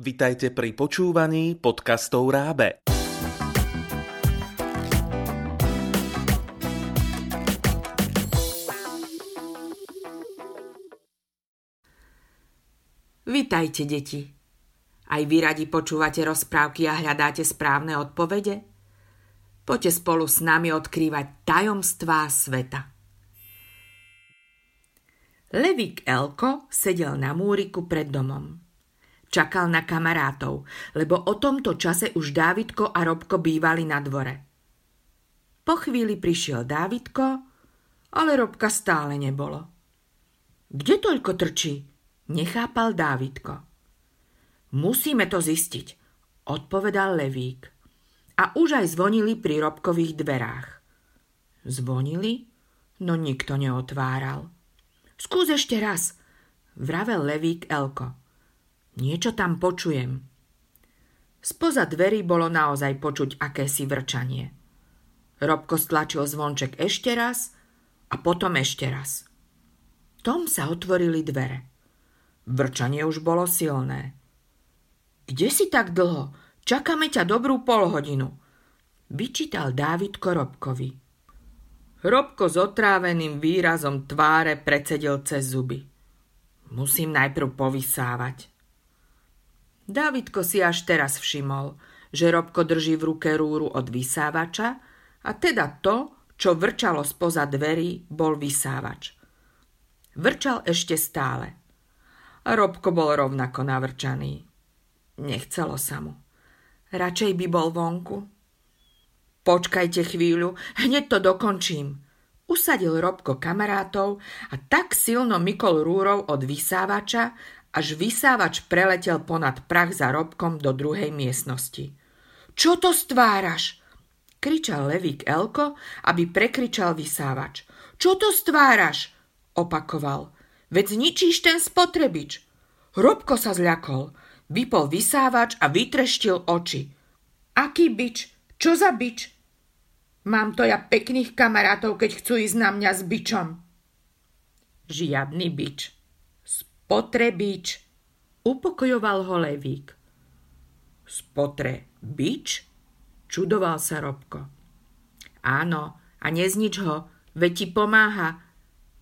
Vitajte pri počúvaní podcastov Rábe. Vitajte, deti. Aj vy radi počúvate rozprávky a hľadáte správne odpovede? Poďte spolu s nami odkrývať tajomstvá sveta. Levík Elko sedel na múriku pred domom. Čakal na kamarátov, lebo o tomto čase už Dávidko a Robko bývali na dvore. Po chvíli prišiel Dávidko, ale Robka stále nebolo. Kde toľko trčí? Nechápal Dávidko. Musíme to zistiť, odpovedal Levík. A už aj zvonili pri Robkových dverách. Zvonili, no nikto neotváral. Skús ešte raz, vravel Levík Elko. Niečo tam počujem. Spoza dverí bolo naozaj počuť akési vrčanie. Robko stlačil zvonček ešte raz a potom ešte raz. Tom sa otvorili dvere. Vrčanie už bolo silné. Kde si tak dlho? Čakáme ťa dobrú polhodinu. Vyčítal Dávidko Robkovi. Robko s otráveným výrazom tváre precedil cez zuby. Musím najprv povysávať. Dávidko si až teraz všimol, že Robko drží v ruke rúru od vysávača a teda to, čo vrčalo spoza dverí, bol vysávač. Vrčal ešte stále. A Robko bol rovnako navrčaný. Nechcelo sa mu. Radšej by bol vonku. Počkajte chvíľu, hneď to dokončím. Usadil Robko kamarátov a tak silno mykol rúrov od vysávača, až vysávač preletel ponad prach za Robkom do druhej miestnosti. Čo to stváraš? kričal Levík Elko, aby prekričal vysávač. Čo to stváraš? opakoval. Veď zničíš ten spotrebič. Robko sa zľakol, vypol vysávač a vytreštil oči. Aký bič? Čo za bič? Mám to ja pekných kamarátov, keď chcú ísť na mňa s bičom. Žiadny bič. Spotrebič. Upokojoval ho Levík. Spotre bič? Čudoval sa Robko. Áno, a neznič ho, veď ti pomáha,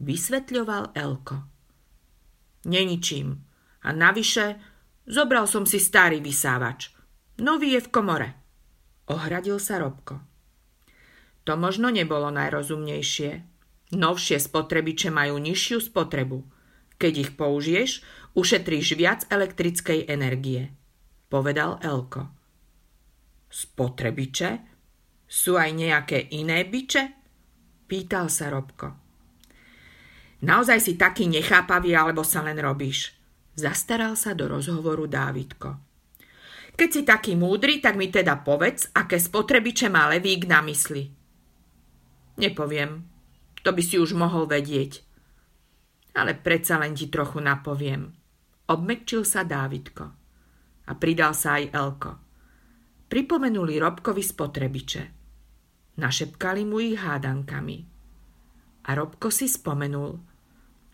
vysvetľoval Elko. Neničím. A navyše, zobral som si starý vysávač. Nový je v komore. Ohradil sa Robko. To možno nebolo najrozumnejšie. Novšie spotrebiče majú nižšiu spotrebu. Keď ich použiješ, ušetríš viac elektrickej energie, povedal Elko. Spotrebiče? Sú aj nejaké iné biče? Pýtal sa Robko. Naozaj si taký nechápavý, alebo sa len robíš? Zastaral sa do rozhovoru Dávidko. Keď si taký múdry, tak mi teda povedz, aké spotrebiče má Levík na mysli. Nepoviem. To by si už mohol vedieť. Ale predsa len ti trochu napoviem. Obmekčil sa Dávidko. A pridal sa aj Elko. Pripomenuli Robkovi spotrebiče. Našepkali mu ich hádankami. A Robko si spomenul.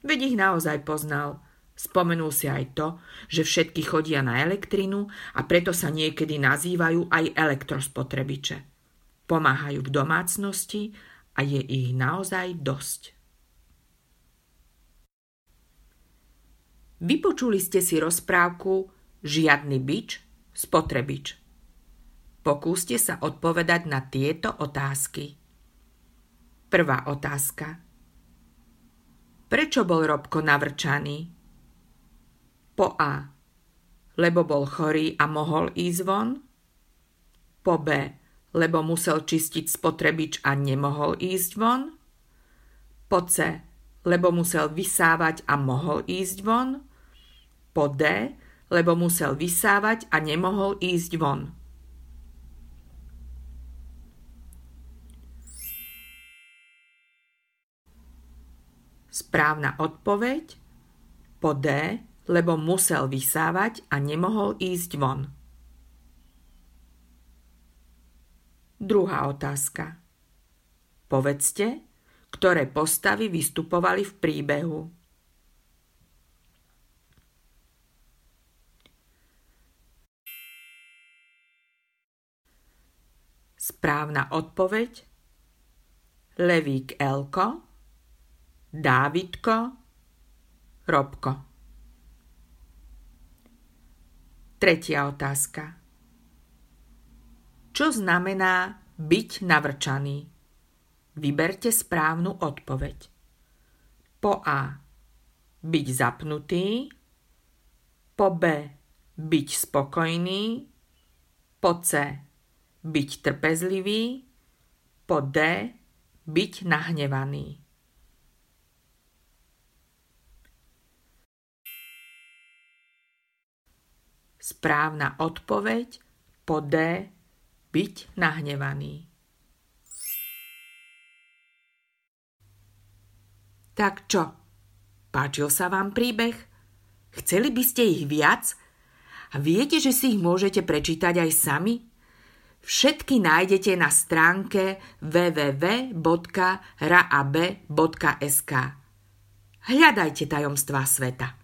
Veď ich naozaj poznal – Spomenul si aj to, že všetky chodia na elektrinu a preto sa niekedy nazývajú aj elektrospotrebiče. Pomáhajú v domácnosti a je ich naozaj dosť. Vypočuli ste si rozprávku Žiadny bič, spotrebič. Pokúste sa odpovedať na tieto otázky. Prvá otázka. Prečo bol Robko navrčaný? Po A. Lebo bol chorý a mohol ísť von. Po B. Lebo musel čistiť spotrebič a nemohol ísť von. Po C. Lebo musel vysávať a mohol ísť von. Po D. Lebo musel vysávať a nemohol ísť von. Správna odpoveď po D lebo musel vysávať a nemohol ísť von. Druhá otázka. Povedzte, ktoré postavy vystupovali v príbehu. Správna odpoveď Levík Elko, Dávidko, Robko. Tretia otázka. Čo znamená byť navrčaný? Vyberte správnu odpoveď. Po A. Byť zapnutý. Po B. Byť spokojný. Po C. Byť trpezlivý. Po D. Byť nahnevaný. Správna odpoveď po D. Byť nahnevaný. Tak čo? Páčil sa vám príbeh? Chceli by ste ich viac? A viete, že si ich môžete prečítať aj sami? Všetky nájdete na stránke www.raab.sk. Hľadajte tajomstvá sveta.